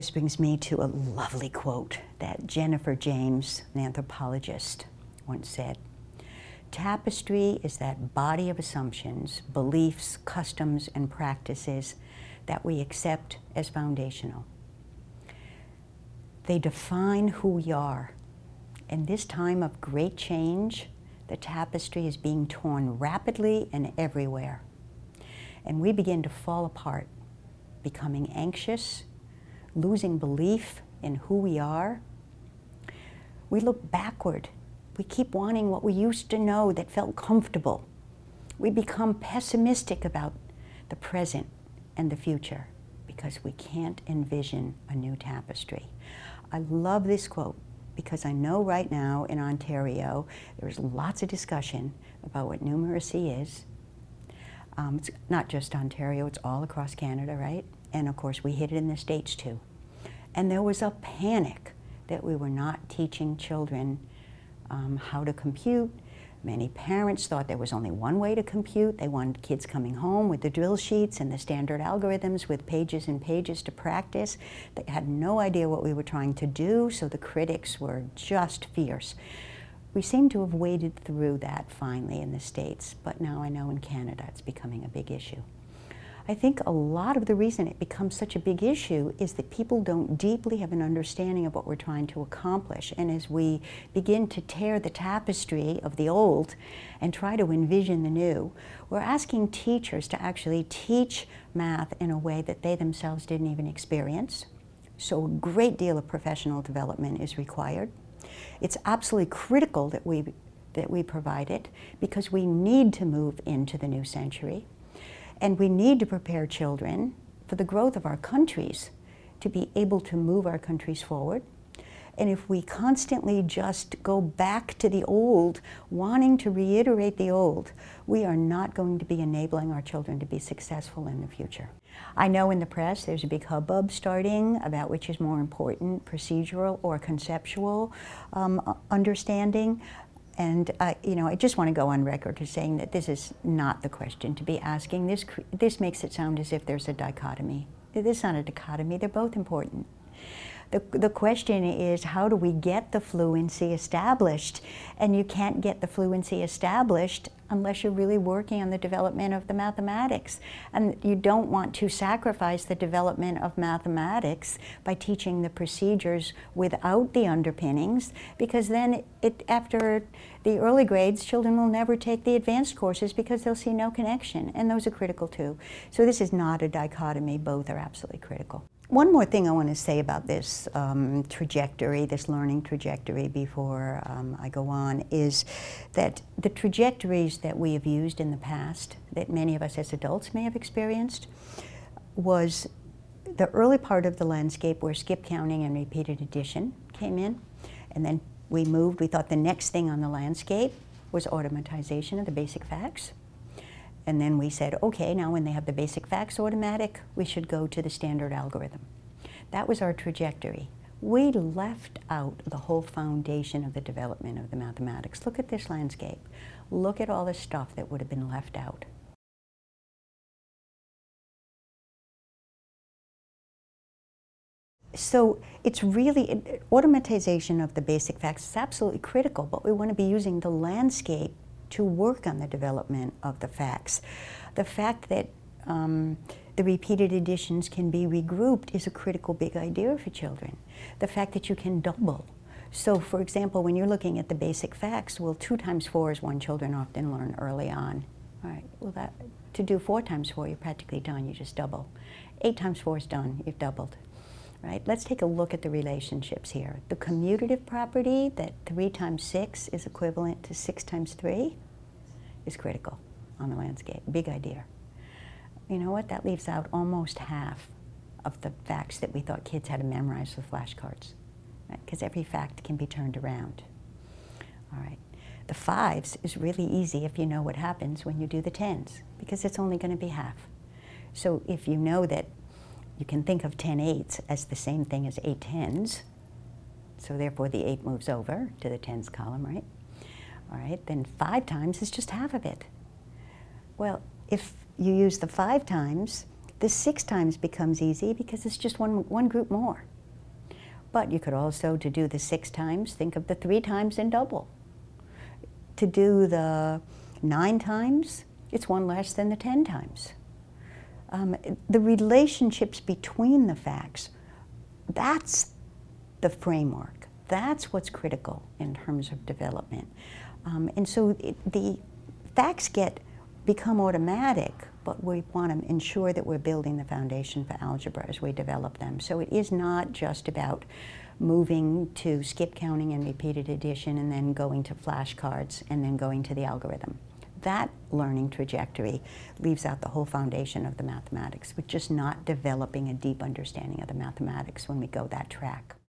This brings me to a lovely quote that Jennifer James, an anthropologist, once said. Tapestry is that body of assumptions, beliefs, customs, and practices that we accept as foundational. They define who we are. In this time of great change, the tapestry is being torn rapidly and everywhere. And we begin to fall apart, becoming anxious, losing belief in who we are. We look backward. We keep wanting what we used to know that felt comfortable. We become pessimistic about the present and the future because we can't envision a new tapestry. I love this quote because I know right now in Ontario there's lots of discussion about what numeracy is. Um, it's not just Ontario, it's all across Canada, right? And of course, we hit it in the States too. And there was a panic that we were not teaching children um, how to compute. Many parents thought there was only one way to compute. They wanted kids coming home with the drill sheets and the standard algorithms with pages and pages to practice. They had no idea what we were trying to do, so the critics were just fierce. We seem to have waded through that finally in the States, but now I know in Canada it's becoming a big issue. I think a lot of the reason it becomes such a big issue is that people don't deeply have an understanding of what we're trying to accomplish. And as we begin to tear the tapestry of the old and try to envision the new, we're asking teachers to actually teach math in a way that they themselves didn't even experience. So a great deal of professional development is required. It's absolutely critical that we, that we provide it because we need to move into the new century. And we need to prepare children for the growth of our countries to be able to move our countries forward. And if we constantly just go back to the old, wanting to reiterate the old, we are not going to be enabling our children to be successful in the future. I know in the press there's a big hubbub starting about which is more important, procedural or conceptual um, understanding. And I, you know, I just want to go on record as saying that this is not the question to be asking. This, this makes it sound as if there's a dichotomy. This is not a dichotomy. They're both important. The, the question is how do we get the fluency established? And you can't get the fluency established unless you're really working on the development of the mathematics. And you don't want to sacrifice the development of mathematics by teaching the procedures without the underpinnings, because then it, after the early grades, children will never take the advanced courses because they'll see no connection, and those are critical too. So this is not a dichotomy, both are absolutely critical. One more thing I want to say about this um, trajectory, this learning trajectory, before um, I go on, is that the trajectories that we have used in the past, that many of us as adults may have experienced, was the early part of the landscape where skip counting and repeated addition came in, and then we moved, we thought the next thing on the landscape was automatization of the basic facts. And then we said, okay, now when they have the basic facts automatic, we should go to the standard algorithm. That was our trajectory. We left out the whole foundation of the development of the mathematics. Look at this landscape. Look at all the stuff that would have been left out. So it's really, automatization of the basic facts is absolutely critical, but we want to be using the landscape to work on the development of the facts. The fact that um, the repeated additions can be regrouped is a critical big idea for children. The fact that you can double. So for example, when you're looking at the basic facts, well, two times four is one children often learn early on. All right, well that, to do four times four, you're practically done, you just double. Eight times four is done, you've doubled. Right? Let's take a look at the relationships here. The commutative property that 3 times 6 is equivalent to 6 times 3 is critical on the landscape. Big idea. You know what? That leaves out almost half of the facts that we thought kids had to memorize with flashcards. Because every fact can be turned around. All right. The fives is really easy if you know what happens when you do the tens, because it's only going to be half. So if you know that you can think of 10 eights as the same thing as 8 tens. So therefore the 8 moves over to the tens column, right? All right, then 5 times is just half of it. Well, if you use the 5 times, The six times becomes easy because it's just one, one group more. But you could also, to do the six times, think of the three times and double. To do the nine times, it's one less than the ten times. Um, the relationships between the facts, that's the framework. That's what's critical in terms of development. Um, and so it, the facts get become automatic, but we want to ensure that we're building the foundation for algebra as we develop them. So it is not just about moving to skip counting and repeated addition and then going to flashcards and then going to the algorithm. That learning trajectory leaves out the whole foundation of the mathematics. We're just not developing a deep understanding of the mathematics when we go that track.